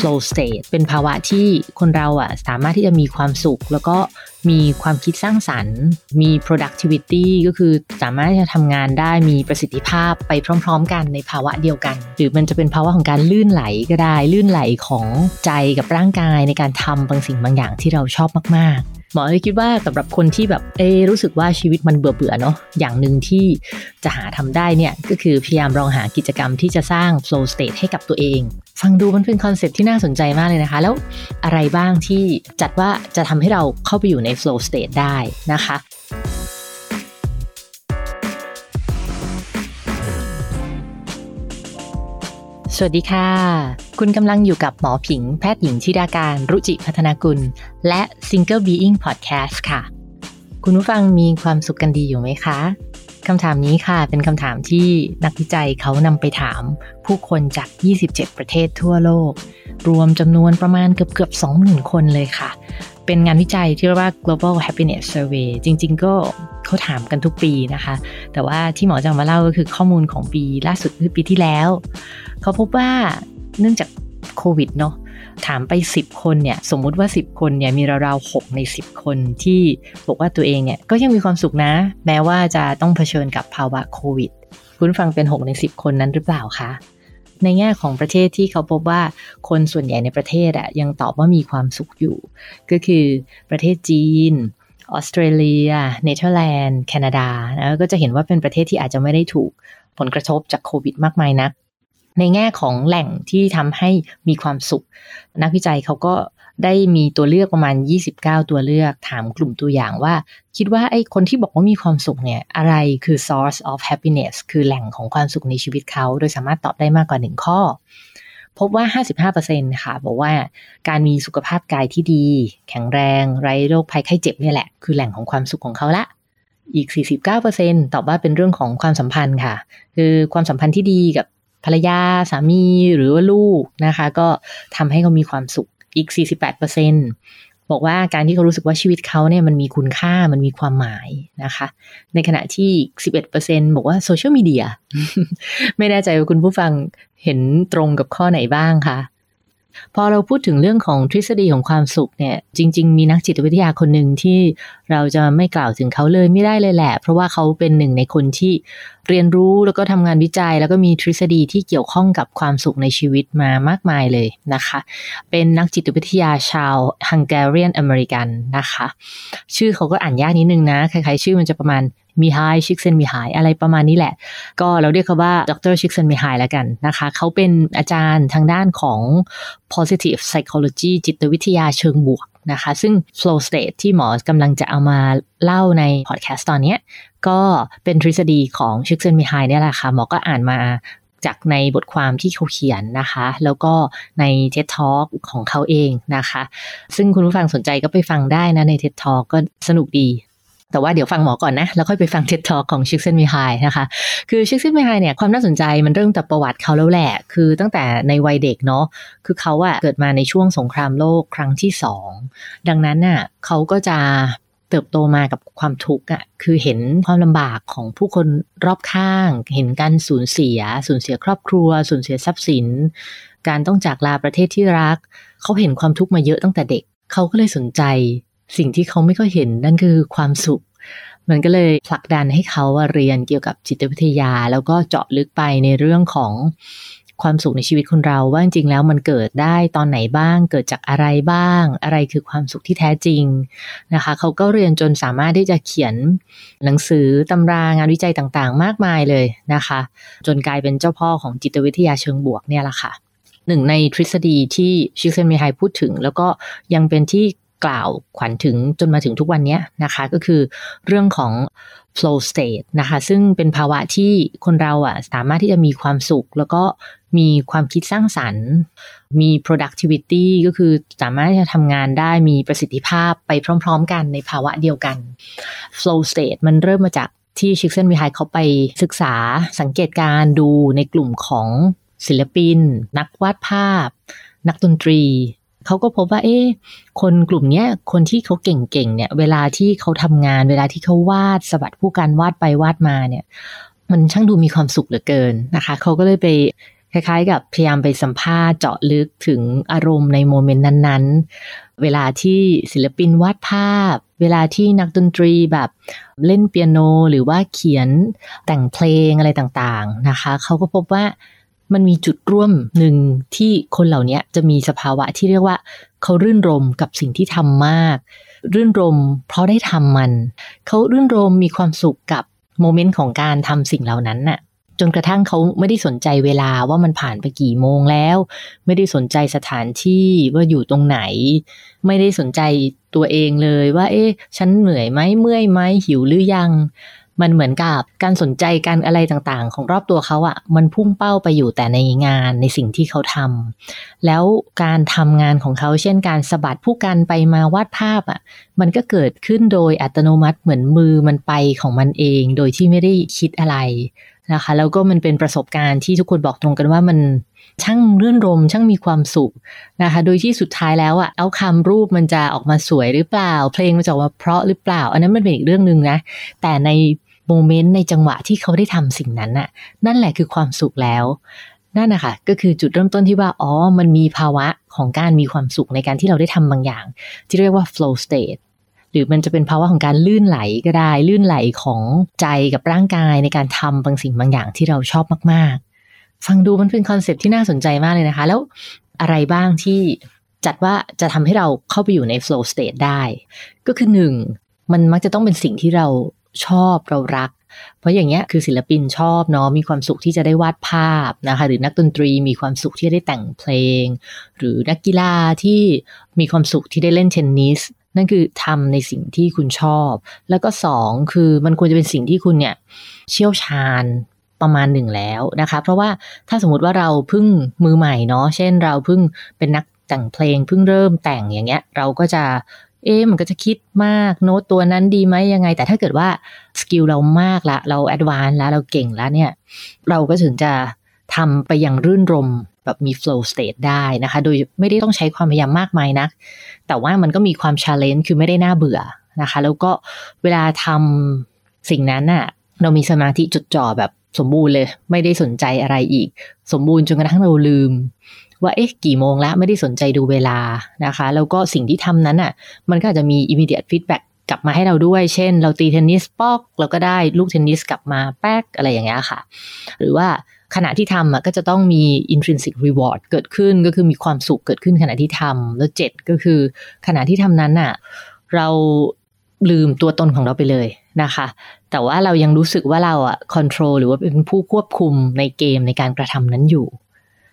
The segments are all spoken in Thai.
flow state เป็นภาวะที่คนเราอะสามารถที่จะมีความสุข แล้วก็มีความคิดสร้างสรรค์ มี productivity ก็คือสามารถจะทำงานได้มีประสิทธิภาพไปพร้อม ๆ กันในภาวะเดียวกัน หรือมันจะเป็นภาวะของการลื่นไหลก็ได้ ลื่นไหลของใจกับร่างกายในการทำบางสิ่งบางอย่างที่เราชอบมากๆหมอเลยคิดว่าสำหรับคนที่แบบเอรู้สึกว่าชีวิตมันเบื่อเบื่อเนาะอย่างหนึ่งที่จะหาทำได้เนี่ย ก็คือพยายามลองหากิจกรรมที่จะสร้าง flow state ให้กับตัวเอง ฟังดูมันเป็นคอนเซ็ปที่น่าสนใจมากเลยนะคะ แล้วอะไรบ้างที่จัดว่าจะทำให้เราเข้าไปอยู่ใน flow state ได้นะคะสวัสดีค่ะ คุณกำลังอยู่กับหมอผิง แพทย์หญิงชิดาการรุจิพัฒนากุล และ Single Being Podcast ค่ะ คุณผู้ฟังมีความสุขกันดีอยู่ไหมคะ คำถามนี้ค่ะเป็นคำถามที่นักวิจัยเขานำไปถามผู้คนจาก 27 ประเทศทั่วโลก รวมจำนวนประมาณเกือบเกือบ20,000 คนเลยค่ะ เป็นงานวิจัยที่เรียกว่า global happiness survey จริง ๆ ก็เขาถามกันทุกปีนะคะ แต่ว่าที่หมอจะมาเล่าก็คือข้อมูลของปีล่าสุดคือปีที่แล้ว เขาพบว่าเนื่องจากโควิดเนาะ ถามไป 10 คนเนี่ยสมมุติว่า 10 คนเนี่ยมีราวๆ6ใน 10 คนที่บอกว่าตัวเองเนี่ยก็ยังมีความสุขนะ แม้ว่าจะต้องเผชิญกับภาวะโควิด คุณฟังเป็น 6 ใน 10 คนนั้นหรือเปล่าคะในแง่ของประเทศที่เขาพบว่าคนส่วนใหญ่ในประเทศอะยังตอบว่ามีความสุขอยู่ ก็คือประเทศจีนออสเตรเลีย เนเธอร์แลนด์ แคนาดานะก็จะเห็นว่าเป็นประเทศที่อาจจะไม่ได้ถูกผลกระทบจากโควิดมากมายนัก ในแง่ของแหล่งที่ทำให้มีความสุข นักวิจัยเขาก็ได้มีตัวเลือกประมาณ 29 ตัวเลือกถามกลุ่มตัวอย่างว่า คิดว่าไอ้คนที่บอกว่ามีความสุขเนี่ย อะไรคือ source of happiness คือแหล่งของความสุขในชีวิตเขา โดยสามารถตอบได้มากกว่า1ข้อ พบว่า 55%ค่ะ บอกว่าการมีสุขภาพกายที่ดี แข็งแรง ไร้โรคภัยไข้เจ็บเนี่ยแหละ คือแหล่งของความสุขของเขาละอีก 49%ตอบว่าเป็นเรื่องของความสัมพันธ์ค่ะ คือความสัมพันธ์ที่ดีกับ ภรรยาสามีหรือว่าลูกนะคะ ก็ทำให้เขามีความสุขอีก 48%บอกว่าการที่เขารู้สึกว่าชีวิตเขาเนี่ยมันมีคุณค่ามันมีความหมายนะคะ ในขณะที่ 11%บอกว่าโซเชียลมีเดียไม่แน่ใจว่าคุณผู้ฟังเห็นตรงกับข้อไหนบ้างคะ พอเราพูดถึงเรื่องของทฤษฎีของความสุขเนี่ย จริง ๆ มีนักจิตวิทยาคนหนึ่งที่เราจะไม่กล่าวถึงเขาเลยไม่ได้เลยแหละ เพราะว่าเขาเป็นหนึ่งในคนที่เรียนรู้แล้วก็ทำงานวิจัย แล้วก็มีทฤษฎีที่เกี่ยวข้องกับความสุขในชีวิตมามากมายเลยนะคะ เป็นนักจิตวิทยาชาวฮังกาเรียนอเมริกันนะคะ ชื่อเขาก็อ่านยากนิดนึงนะคล้ายๆ ชื่อมันจะประมาณ มีไฮชิกเซนมีไฮอะไรประมาณนี้แหละ ก็เราเรียกเขาว่าดรชิกเซนมีไฮแล้วกันนะคะเขาเป็นอาจารย์ทางด้านของ positive psychology จิตวิทยาเชิงบวกนะคะซึ่ง flow state ที่หมอกำลังจะเอามาเล่าในพอดแคสต์ตอนนี้ ก็เป็นทฤษฎีของชิกเซนมีไฮเนี่ยแหละค่ะ หมอก็อ่านมาจากในบทความที่เขาเขียนนะคะ แล้วก็ใน TED Talk ของเขาเองนะคะ ซึ่งคุณผู้ฟังสนใจก็ไปฟังได้นะใน TED Talk ก็สนุกดี แต่ว่าเดี๋ยวฟังหมอก่อนนะ แล้วค่อยไปฟังเท็ดทอของชิคเซนมีไฮนะคะ คือชิคเซนมีไฮเนี่ยความน่าสนใจมันเริ่มจากประวัติเขาแล้วแหละ คือตั้งแต่ในวัยเด็กเนาะคือเขาอะเกิดมาในช่วงสงครามโลกครั้งที่สองดังนั้นน่ะเขาก็จะเติบโตมากับความทุกข์อะ คือเห็นความลำบากของผู้คนรอบข้าง เห็นการสูญเสีย สูญเสียครอบครัว สูญเสียทรัพย์สิน การต้องจากลาประเทศที่รัก เขาเห็นความทุกข์มาเยอะตั้งแต่เด็ก เขาก็เลยสนใจ สิ่งที่เขาไม่ค่อยเห็นนั่นคือความสุข มันก็เลยผลักดันให้เขาเรียนเกี่ยวกับจิตวิทยา แล้วก็เจาะลึกไปในเรื่องของความสุขในชีวิตคนเราว่าจริงๆแล้วมันเกิดได้ตอนไหนบ้าง เกิดจากอะไรบ้าง อะไรคือความสุขที่แท้จริงนะคะเขาก็เรียนจนสามารถที่จะเขียนหนังสือตำรางานวิจัยต่างๆ มากมายเลยนะคะ จนกลายเป็นเจ้าพ่อของจิตวิทยาเชิงบวกเนี่ยแหละค่ะหนึ่งในทฤษฎีที่ชิคเซนมีไฮพูดถึง แล้วก็ยังเป็นที่ กล่าวขวัญถึงจนมาถึงทุกวันนี้นะคะก็คือเรื่องของ flow state นะคะซึ่งเป็นภาวะที่คนเราอะสามารถที่จะมีความสุข แล้วก็มีความคิดสร้างสรรค์ มี productivity ก็คือสามารถที่จะทำงานได้มีประสิทธิภาพไปพร้อม ๆ กันในภาวะเดียวกัน flow state มันเริ่มมาจากที่ชิคเซนวิไฮเขาไปศึกษาสังเกตการดูในกลุ่มของศิลปิน นักวาดภาพ นักดนตรี เขาก็พบว่าเอ๊ะคนกลุ่มนี้คนที่เขาเก่งๆเนี่ยเวลาที่เขาทำงาน เวลาที่เขาวาดสบัดผู้การวาดไปวาดมาเนี่ย มันช่างดูมีความสุขเหลือเกินนะคะเขาก็เลยไปคล้ายๆ กับพยายามไปสัมภาษณ์เจาะลึกถึงอารมณ์ในโมเมนต์นั้นๆ เวลาที่ศิลปินวาดภาพ เวลาที่นักดนตรีแบบเล่นเปียโนหรือว่าเขียนแต่งเพลงอะไรต่างๆนะคะเขาก็พบว่า มันมีจุดร่วมหนึ่งที่คนเหล่านี้จะมีสภาวะที่เรียกว่า เขารื่นรมกับสิ่งที่ทำมาก รื่นรมเพราะได้ทำมัน เขารื่นรมมีความสุขกับโมเมนต์ของการทำสิ่งเหล่านั้นน่ะจนกระทั่งเขาไม่ได้สนใจเวลาว่ามันผ่านไปกี่โมงแล้ว ไม่ได้สนใจสถานที่ว่าอยู่ตรงไหน ไม่ได้สนใจตัวเองเลยว่า เอ๊ะ ฉันเหนื่อยไหมเมื่อยไหมหิวหรือยัง มันเหมือนกับการสนใจการอะไรต่างๆ ของรอบตัวเขาอะ่ะ มันพุ่งเป้าไปอยู่แต่ในงานในสิ่งที่เขาทำแล้วการทำงานของเขาเช่นการสะบัดผู้กันไปมาวาดภาพอะ่ะ มันก็เกิดขึ้นโดยอัตโนมัติเหมือนมือมันไปของมันเอง โดยที่ไม่ได้คิดอะไร นะคะ แล้วก็มันเป็นประสบการณ์ที่ทุกคนบอกตรงกันว่ามันช่างรื่นรมช่างมีความสุขนะคะ โดยที่สุดท้ายแล้วอะเอาคำรูปมันจะออกมาสวยหรือเปล่า เพลงมันจะออกมาเพราะหรือเปล่า อันนั้นมันเป็นอีกเรื่องหนึ่งนะ แต่ในโมเมนต์ในจังหวะที่เขาได้ทำสิ่งนั้นน่ะ นั่นแหละคือความสุขแล้วนั่นนะคะก็คือจุดเริ่มต้นที่ว่า อ๋อ มันมีภาวะของการมีความสุขในการที่เราได้ทำบางอย่าง ที่เรียกว่า flow state หรือมันจะเป็นภาวะของการลื่นไหลก็ได้ ลื่นไหลของใจกับร่างกายในการทำบางสิ่งบางอย่างที่เราชอบมาก ๆ ฟังดูมันเป็นคอนเซปที่น่าสนใจมากเลยนะคะ แล้วอะไรบ้างที่จัดว่าจะทำให้เราเข้าไปอยู่ใน flow state ได้ ก็คือหนึ่งมันมักจะต้องเป็นสิ่งที่เราชอบเรารัก เพราะอย่างเงี้ยคือศิลปินชอบเนาะมีความสุขที่จะได้วาดภาพนะคะ หรือนักดนตรีมีความสุขที่ได้แต่งเพลง หรือนักกีฬาที่มีความสุขที่ได้เล่นเทนนิส นั่นคือทำในสิ่งที่คุณชอบ แล้วก็สองคือมันควรจะเป็นสิ่งที่คุณเนี่ยเชี่ยวชาญประมาณหนึ่งแล้วนะคะ เพราะว่าถ้าสมมติว่าเราเพิ่งมือใหม่เนาะ เช่นเราเพิ่งเป็นนักแต่งเพลงเพิ่งเริ่มแต่งอย่างเงี้ย เราก็จะเอ๊มันก็จะคิดมากโน้ตตัวนั้นดีไหมยังไง แต่ถ้าเกิดว่า skill เรามากละ เรา advance แล้วเราเก่งแล้วเนี่ย เราก็ถึงจะทำไปอย่างรื่นรม แบบมี flow state ได้นะคะ โดยไม่ได้ต้องใช้ความพยายามมากมายนะแต่ว่ามันก็มีความ challenge คือไม่ได้น่าเบื่อนะคะ แล้วก็เวลาทำสิ่งนั้นน่ะ เรามีสมาธิจดจ่อแบบสมบูรณ์เลย ไม่ได้สนใจอะไรอีก สมบูรณ์จนกระทั่งเราลืม ว่าเอ๊ะกี่โมงแล้วไม่ได้สนใจดูเวลานะคะ แล้วก็สิ่งที่ทำนั้นอะ มันก็อาจจะมี immediate feedback กลับมาให้เราด้วย เช่น เราตีเทนนิสปอก เราก็ได้ลูกเทนนิสกลับมาแป๊กอะไรอย่างเงี้ยค่ะ หรือว่า ขณะที่ทำอะก็จะต้องมี intrinsic reward เกิดขึ้นก็คือมีความสุขเกิดขึ้นขณะที่ทำแล้วเจ็ดก็คือ ขณะที่ทำนั้นอะเราลืมตัวตนของเราไปเลยนะคะ แต่ว่าเรายังรู้สึกว่าเราอะ control หรือว่าเป็นผู้ควบคุมในเกมในการกระทำนั้นอยู่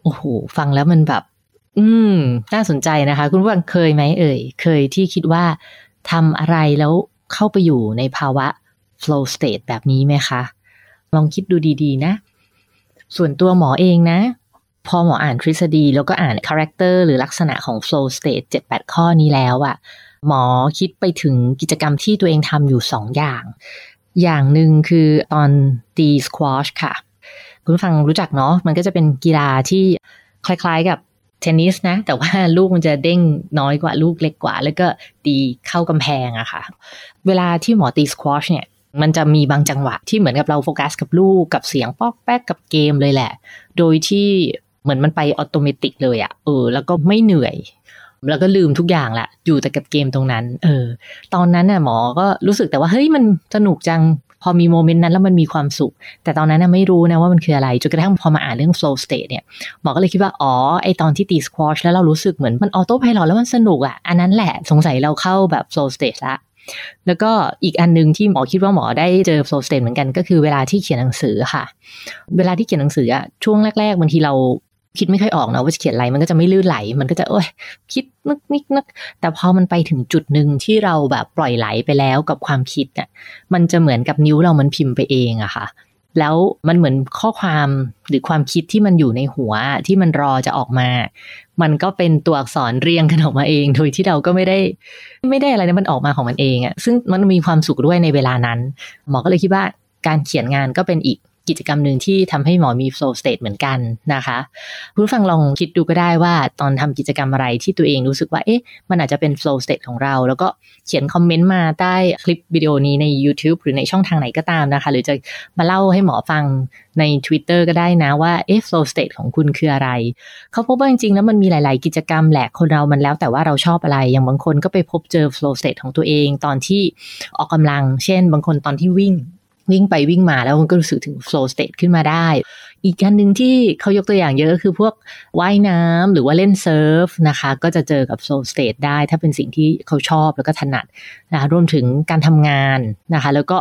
โอ้โห ฟังแล้วมันแบบ อืม น่าสนใจนะคะ คุณผู้ฟังเคยไหมเอ่ย เคยที่คิดว่าทำอะไรแล้วเข้าไปอยู่ในภาวะ flow state แบบนี้ไหมคะ ลองคิดดูดี ๆ นะ ส่วนตัวหมอเองนะ พอหมออ่านทฤษฎีแล้วก็อ่าน character หรือลักษณะของ flow state 7-8 ข้อนี้แล้วอะหมอคิดไปถึงกิจกรรมที่ตัวเองทำอยู่สองอย่าง อย่างหนึ่งคือตอนตีสควอชค่ะ คุณฟังรู้จักเนาะมันก็จะเป็นกีฬาที่คล้ายๆกับเทนนิสนะ แต่ว่าลูกมันจะเด้งน้อยกว่าลูกเล็กกว่า แล้วก็ตีเข้ากำแพงอะค่ะ เวลาที่หมอตีสควอชเนี่ย มันจะมีบางจังหวะที่เหมือนกับเราโฟกัสกับลูกกับเสียงปอกแป๊กกับเกมเลยแหละ โดยที่เหมือนมันไปอัตโนมัติเลยอะเออ แล้วก็ไม่เหนื่อย แล้วก็ลืมทุกอย่างละอยู่แต่กับเกมตรงนั้น เออ ตอนนั้นน่ะหมอก็รู้สึกแต่ว่าเฮ้ยมันสนุกจังพอมีโมเมนต์นั้นแล้วมันมีความสุข แต่ตอนนั้นน่ะไม่รู้นะว่ามันคืออะไร จนกระทั่งพอมาอ่านเรื่อง flow state เนี่ย หมอก็เลยคิดว่า อ๋อ ไอตอนที่ตีสควอชแล้วเรารู้สึกเหมือนมัน autopilot แล้วมันสนุกอะอันนั้นแหละสงสัยเราเข้าแบบ flow state ละ แล้วก็อีกอันนึงที่หมอคิดว่าหมอได้เจอ flow state เหมือนกันก็คือเวลาที่เขียนหนังสือค่ะ เวลาที่เขียนหนังสืออะช่วงแรกๆบางทีเราคิดไม่ค่อยออกนะว่าจะเขียนอะไรมันก็จะไม่ลื่นไหล มันก็จะโอ้ยคิดนึกนิกนึกแต่พอมันไปถึงจุดหนึ่งที่เราแบบปล่อยไหลไปแล้วกับความคิดเนี่ยมันจะเหมือนกับนิ้วเรามันพิมพ์ไปเองอะค่ะ แล้วมันเหมือนข้อความหรือความคิดที่มันอยู่ในหัวที่มันรอจะออกมา มันก็เป็นตัวอักษรเรียงกันออกมาเอง โดยที่เราก็ไม่ได้ ไม่ได้อะไรนะมันออกมาของมันเองอะซึ่งมันมีความสุขด้วยในเวลานั้น หมอก็เลยคิดว่าการเขียนงานก็เป็นอีก กิจกรรมหนึ่งที่ทำให้หมอมี flow state เหมือนกันนะคะคุณฟังลองคิดดูก็ได้ว่าตอนทำกิจกรรมอะไรที่ตัวเองรู้สึกว่าเอ๊ะมันอาจจะเป็น flow state ของเรา แล้วก็เขียนคอมเมนต์มาใต้คลิปวิดีโอนี้ใน YouTube หรือในช่องทางไหนก็ตามนะคะ หรือจะมาเล่าให้หมอฟังใน Twitter ก็ได้นะว่าเอ๊ะ flow state ของคุณคืออะไร เขาพบว่าจริงๆ แล้วมันมีหลาย ๆ กิจกรรมแหละคนเรามันแล้วแต่ว่าเราชอบอะไร อย่างบางคนก็ไปพบเจอ flow state ของตัวเองตอนที่ออกกำลัง เช่น บางคนตอนที่วิ่ง วิ่งไปวิ่งมาแล้วมันก็รู้สึกถึง flow state ขึ้นมาได้อีกการหนึ่งที่เขายกตัวอย่างเยอะก็คือพวกว่ายน้ำหรือว่าเล่นเซิร์ฟนะคะ ก็จะเจอกับ flow state ได้ ถ้าเป็นสิ่งที่เขาชอบแล้วก็ถนัดนะคะรวมถึงการทำงานนะคะ แล้วก็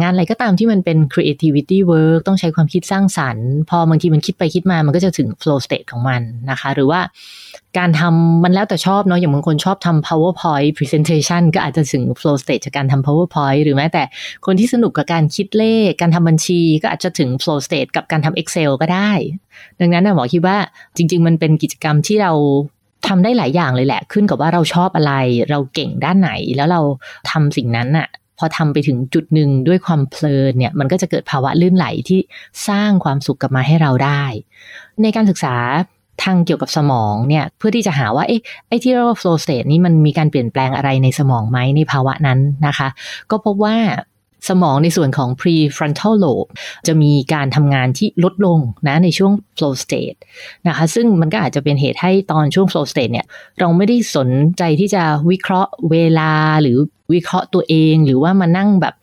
งานอะไรก็ตามที่มันเป็น creativity work ต้องใช้ความคิดสร้างสรรค์ พอบางทีมันคิดไปคิดมามันก็จะถึง flow state ของมันนะคะ หรือว่าการทำมันแล้วแต่ชอบเนาะอย่างบางคนชอบทำ powerpoint presentation ก็อาจจะถึง flow state จากการทำ powerpoint หรือแม้แต่คนที่สนุกกับการคิดเลข การทำบัญชีก็อาจจะถึง flow state กับการทำ excel ก็ได้ ดังนั้นหมอคิดว่าจริง ๆ มันเป็นกิจกรรมที่เราทำได้หลายอย่างเลยแหละ ขึ้นกับว่าเราชอบอะไร เราเก่งด้านไหนแล้วเราทำสิ่งนั้นอะพอทำไปถึงจุดหนึ่งด้วยความเพลินเนี่ยมันก็จะเกิดภาวะลื่นไหลที่สร้างความสุขกลับมาให้เราได้ ในการศึกษาทางเกี่ยวกับสมองเนี่ยเพื่อที่จะหาว่าเอ๊ะไอ้ที่เรียกว่า flow state นี้มันมีการเปลี่ยนแปลงอะไรในสมองไหมในภาวะนั้นนะคะ ก็พบว่า สมองในส่วนของ prefrontal lobe จะมีการทำงานที่ลดลงนะในช่วง flow state นะคะซึ่งมันก็อาจจะเป็นเหตุให้ตอนช่วง flow state เนี่ยเราไม่ได้สนใจที่จะวิเคราะห์เวลาหรือวิเคราะห์ตัวเองหรือว่ามานั่งแบบ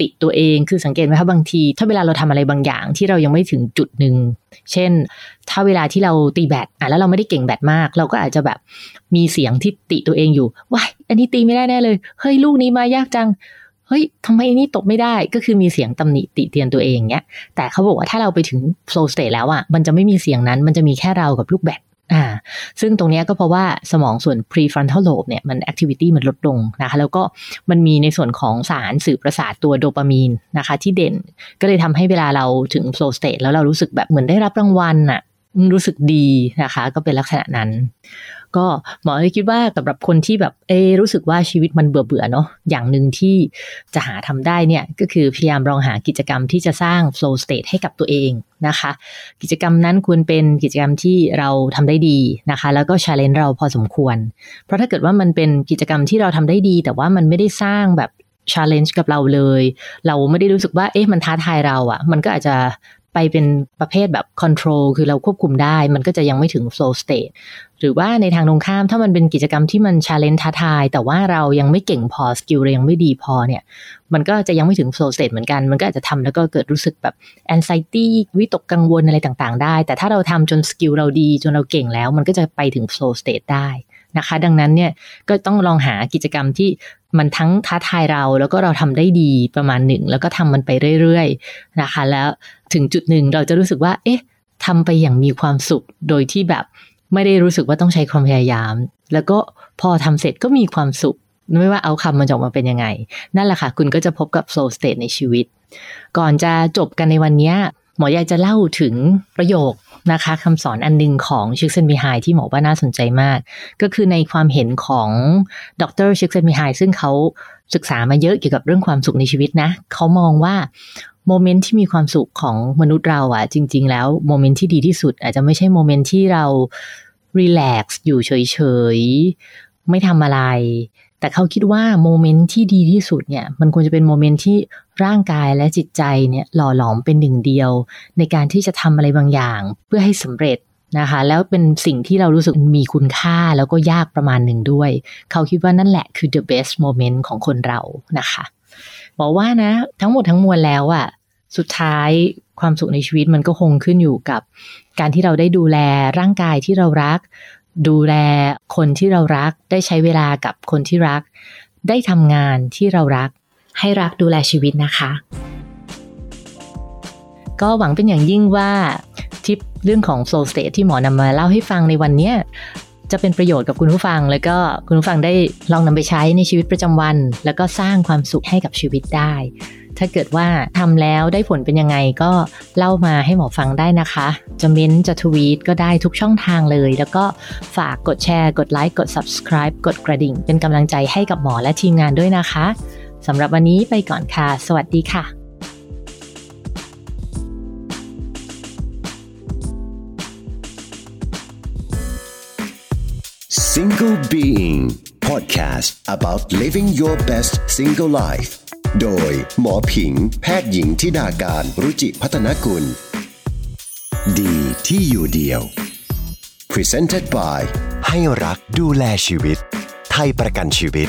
ติตัวเองคือสังเกตไหมคะบางที ถ้าเวลาเราทำอะไรบางอย่างที่เรายังไม่ถึงจุดหนึ่ง เช่น ถ้าเวลาที่เราตีแบตอะแล้วเราไม่ได้เก่งแบตมาก เราก็อาจจะแบบมีเสียงที่ติตัวเองอยู่ว้ายอันนี้ตีไม่ได้แน่เลยเฮ้ยลูกนี้มายากจัง เฮ้ยทำไมนี่ตกไม่ได้ก็คือมีเสียงตำหนิติเตียนตัวเองเนี้ย แต่เขาบอกว่าถ้าเราไปถึง flow state แล้วอะ่ะมันจะไม่มีเสียงนั้น มันจะมีแค่เรากับลูกแบตอ่าซึ่งตรงนี้ก็เพราะว่าสมองส่วน prefrontal lobe เนี่ยมัน activity มันลดลงนะคะแล้วก็มันมีในส่วนของสารสื่อประสาทตัวโดปามีนนะคะที่เด่นก็เลยทำให้เวลาเราถึง flow state แล้วเรารู้สึกแบบเหมือนได้รับรางวัลอะรู้สึกดีนะคะ ก็เป็นลักษณะนั้น ก็หมอเลยคิดว่าสำหรับคนที่แบบเอรู้สึกว่าชีวิตมันเบื่อเบื่อเนาะอย่างหนึ่งที่จะหาทำได้เนี่ยก็คือพยายามลองหากิจกรรมที่จะสร้าง flow state ให้กับตัวเองนะคะ กิจกรรมนั้นควรเป็นกิจกรรมที่เราทำได้ดีนะคะ แล้วก็ challenge เราพอสมควร เพราะถ้าเกิดว่ามันเป็นกิจกรรมที่เราทำได้ดี แต่ว่ามันไม่ได้สร้างแบบ challenge กับเราเลย เราไม่ได้รู้สึกว่า เอ๊ะ มันท้าทายเราอะ่ะ มันก็อาจจะ ไปเป็นประเภทแบบ control คือเราควบคุมได้ มันก็จะยังไม่ถึง flow state หรือว่าในทางตรงข้ามถ้ามันเป็นกิจกรรมที่มัน challenge ท้าทาย แต่ว่าเรายังไม่เก่งพอสกิลเรายังไม่ดีพอเนี่ย มันก็จะยังไม่ถึง flow state เหมือนกัน มันก็อาจจะทำแล้วก็เกิดรู้สึกแบบ anxiety วิตกกังวลอะไรต่างๆ ได้ แต่ถ้าเราทำจนสกิลเราดีจนเราเก่งแล้ว มันก็จะไปถึง flow state ได้นะคะ ดังนั้นเนี่ยก็ต้องลองหากิจกรรมที่ มันทั้งท้าทายเราแล้วก็เราทำได้ดีประมาณหนึ่ง แล้วก็ทำมันไปเรื่อยๆนะคะ แล้วถึงจุดหนึ่งเราจะรู้สึกว่า เอ๊ะทำไปอย่างมีความสุขโดยที่แบบไม่ได้รู้สึกว่าต้องใช้ความพยายาม แล้วก็พอทำเสร็จก็มีความสุข ไม่ว่า outcome มันจะออกมาเป็นยังไง นั่นแหละค่ะ คุณก็จะพบกับ flow state ในชีวิต ก่อนจะจบกันในวันนี้หมออยากจะเล่าถึงประโยค นะคะคำสอนอันหนึ่งของชิคเซนมิไฮที่หมอว่าน่าสนใจมาก ก็คือในความเห็นของดรชิคเซนมิไฮซึ่งเขาศึกษามาเยอะเกี่ยวกับเรื่องความสุขในชีวิตนะ เขามองว่าโมเมนต์ที่มีความสุขของมนุษย์เราอะจริง ๆ แล้วโมเมนต์ที่ดีที่สุด อาจจะไม่ใช่โมเมนต์ที่เราrelax อยู่เฉย ๆ ไม่ทำอะไร แต่เขาคิดว่าโมเมนต์ที่ดีที่สุดเนี่ยมันควรจะเป็นโมเมนต์ที่ร่างกายและจิตใจเนี่ยหล่อหลอมเป็นหนึ่งเดียว ในการที่จะทำอะไรบางอย่างเพื่อให้สำเร็จนะคะแล้วเป็นสิ่งที่เรารู้สึกมีคุณค่าแล้วก็ยากประมาณหนึ่งด้วย เขาคิดว่านั่นแหละคือ the best moment ของคนเรานะคะบอกว่านะ ทั้งหมดทั้งมวลแล้วอะสุดท้ายความสุขในชีวิตมันก็คงขึ้นอยู่กับ การที่เราได้ดูแลร่างกายที่เรารัก ดูแลคนที่เรารัก ได้ใช้เวลากับคนที่รัก ได้ทำงานที่เรารัก ให้รักดูแลชีวิตนะคะ ก็หวังเป็นอย่างยิ่งว่าทิปเรื่องของ flow state ที่หมอนำมาเล่าให้ฟังในวันนี้จะเป็นประโยชน์กับคุณผู้ฟัง แล้วก็คุณผู้ฟังได้ลองนำไปใช้ในชีวิตประจำวัน แล้วก็สร้างความสุขให้กับชีวิตได้ ถ้าเกิดว่าทำแล้วได้ผลเป็นยังไงก็เล่ามาให้หมอฟังได้นะคะ จะเม้นจะทวีตก็ได้ทุกช่องทางเลย แล้วก็ฝากกดแชร์ กดไลค์ กด subscribe กดกระดิ่ง เป็นกำลังใจให้กับหมอและทีมงานด้วยนะคะสำหรับวันนี้ไปก่อนค่ะ สวัสดีค่ะ Single Being podcast about living your best single life. โดยหมอผิง แพทย์หญิงทิดาการรุจิพัฒนกุล ดีที่อยู่เดียว Presented by ให้รักดูแลชีวิต ไทยประกันชีวิต